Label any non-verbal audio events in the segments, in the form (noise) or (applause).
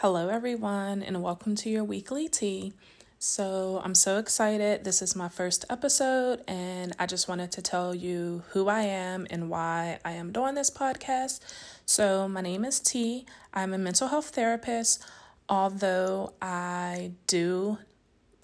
Hello, everyone, and welcome to your weekly tea. So, I'm so excited. This is my first episode, and I just wanted to tell you who I am and why I am doing this podcast. So, my name is T. I'm a mental health therapist. Although I do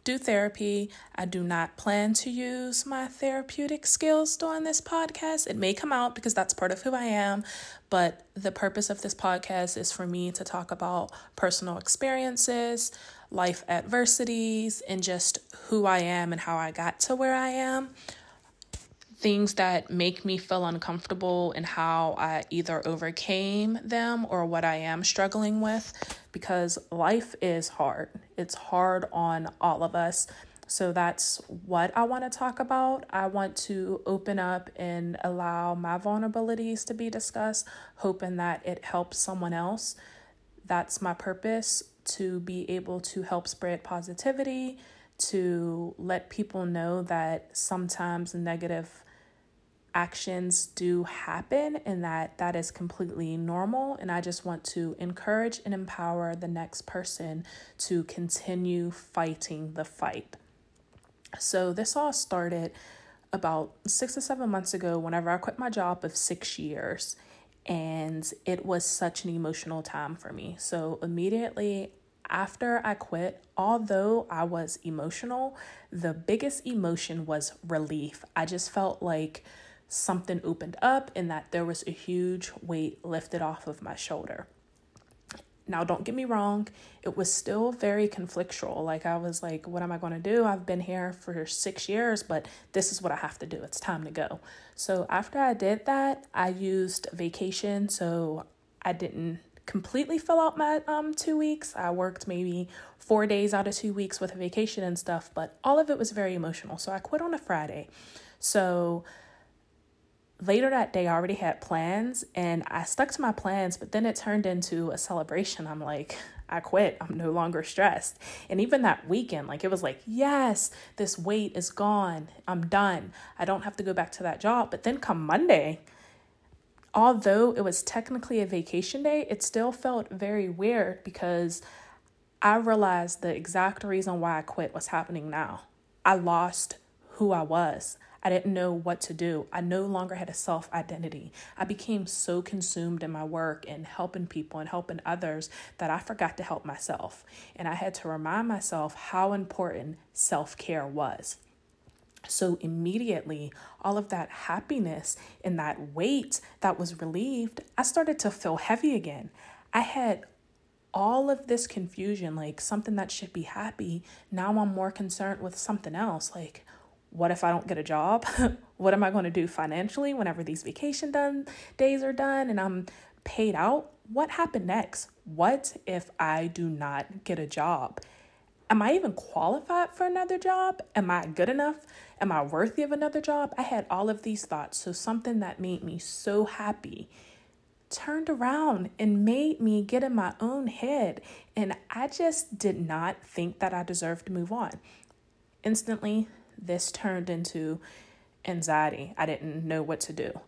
do therapy. I do not plan to use my therapeutic skills during this podcast. It may come out because that's part of who I am, but the purpose of this podcast is for me to talk about personal experiences, life adversities, and just who I am and how I got to where I am things that make me feel uncomfortable and how I either overcame them or what I am struggling with because life is hard. It's hard on all of us. So that's what I want to talk about. I want to open up and allow my vulnerabilities to be discussed, hoping that it helps someone else. That's my purpose to be able to help spread positivity, to let people know that sometimes negative actions do happen and that that is completely normal. And i just want to encourage and empower the next person to continue fighting the fight. So this all started about six or seven months ago whenever i quit my job of six years. And it was such an emotional time for me. So immediately after I quit, although I was emotional, the biggest emotion was relief. I just felt like something opened up and that there was a huge weight lifted off of my shoulder. Now, don't get me wrong, it was still very conflictual. Like, I was like, what am I going to do? I've been here for six years, but this is what I have to do. It's time to go. So, after I did that, I used vacation. So, I didn't completely fill out my um two weeks. I worked maybe four days out of two weeks with a vacation and stuff, but all of it was very emotional. So I quit on a Friday. So later that day, I already had plans and I stuck to my plans, but then it turned into a celebration. I'm like, I quit. I'm no longer stressed. And even that weekend, like it was like, yes, this weight is gone. I'm done. I don't have to go back to that job. But then come Monday, although it was technically a vacation day, it still felt very weird because I realized the exact reason why I quit was happening now. I lost who I was. I didn't know what to do. I no longer had a self identity. I became so consumed in my work and helping people and helping others that I forgot to help myself. And I had to remind myself how important self care was. So immediately, all of that happiness and that weight that was relieved, I started to feel heavy again. I had all of this confusion, like something that should be happy. Now I'm more concerned with something else. Like, what if I don't get a job? (laughs) what am I going to do financially whenever these vacation done days are done and I'm paid out? What happened next? What if I do not get a job? Am I even qualified for another job? Am I good enough? Am I worthy of another job? I had all of these thoughts. So, something that made me so happy turned around and made me get in my own head. And I just did not think that I deserved to move on. Instantly, this turned into anxiety. I didn't know what to do.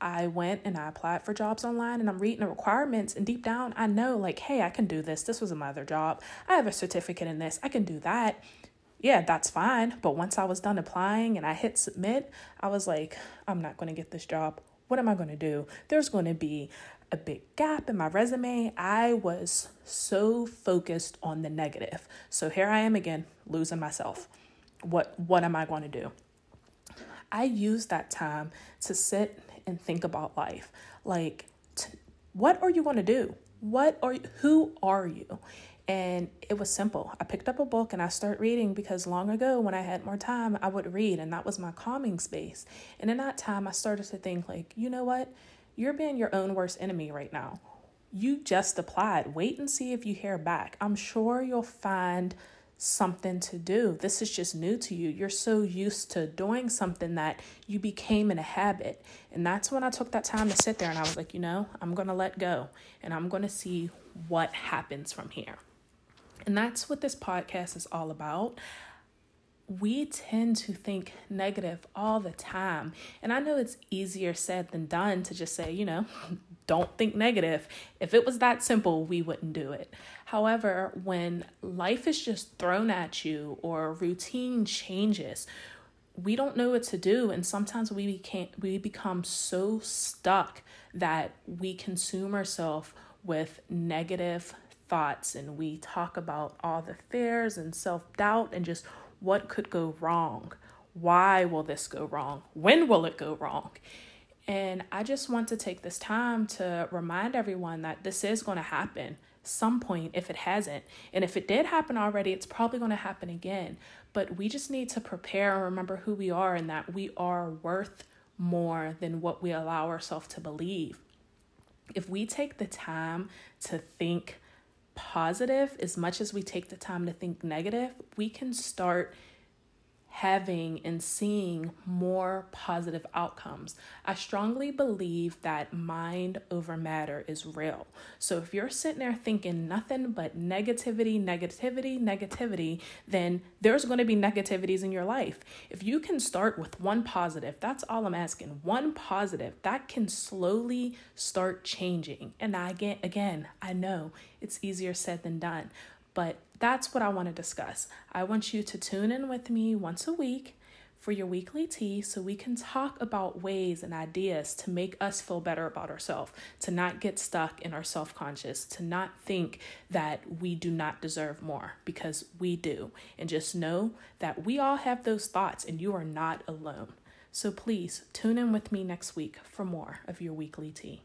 I went and I applied for jobs online and I'm reading the requirements and deep down I know like hey I can do this. This was a mother job. I have a certificate in this. I can do that. Yeah, that's fine. But once I was done applying and I hit submit, I was like I'm not going to get this job. What am I going to do? There's going to be a big gap in my resume. I was so focused on the negative. So here I am again losing myself what what am I going to do? I use that time to sit and think about life. Like t- what are you going to do? What are who are you? And it was simple. I picked up a book and I started reading because long ago when I had more time, I would read and that was my calming space. And in that time I started to think like, you know what? You're being your own worst enemy right now. You just applied. Wait and see if you hear back. I'm sure you'll find something to do. This is just new to you. You're so used to doing something that you became in a habit. And that's when I took that time to sit there and I was like, you know, I'm going to let go and I'm going to see what happens from here. And that's what this podcast is all about. We tend to think negative all the time. And I know it's easier said than done to just say, you know, don't think negative. If it was that simple, we wouldn't do it. However, when life is just thrown at you or routine changes, we don't know what to do and sometimes we became we become so stuck that we consume ourselves with negative thoughts and we talk about all the fears and self-doubt and just what could go wrong why will this go wrong when will it go wrong and i just want to take this time to remind everyone that this is going to happen some point if it hasn't and if it did happen already it's probably going to happen again but we just need to prepare and remember who we are and that we are worth more than what we allow ourselves to believe. If we take the time to think positive as much as we take the time to think negative, we can start having and seeing more positive outcomes. I strongly believe that mind over matter is real. So if you're sitting there thinking nothing but negativity, negativity, negativity, then there's going to be negativities in your life. If you can start with one positive, that's all I'm asking. One positive that can slowly start changing. And I again again, I know it's easier said than done, but that's what I want to discuss. I want you to tune in with me once a week for your weekly tea so we can talk about ways and ideas to make us feel better about ourselves, to not get stuck in our self conscious, to not think that we do not deserve more because we do. And just know that we all have those thoughts and you are not alone. So please tune in with me next week for more of your weekly tea.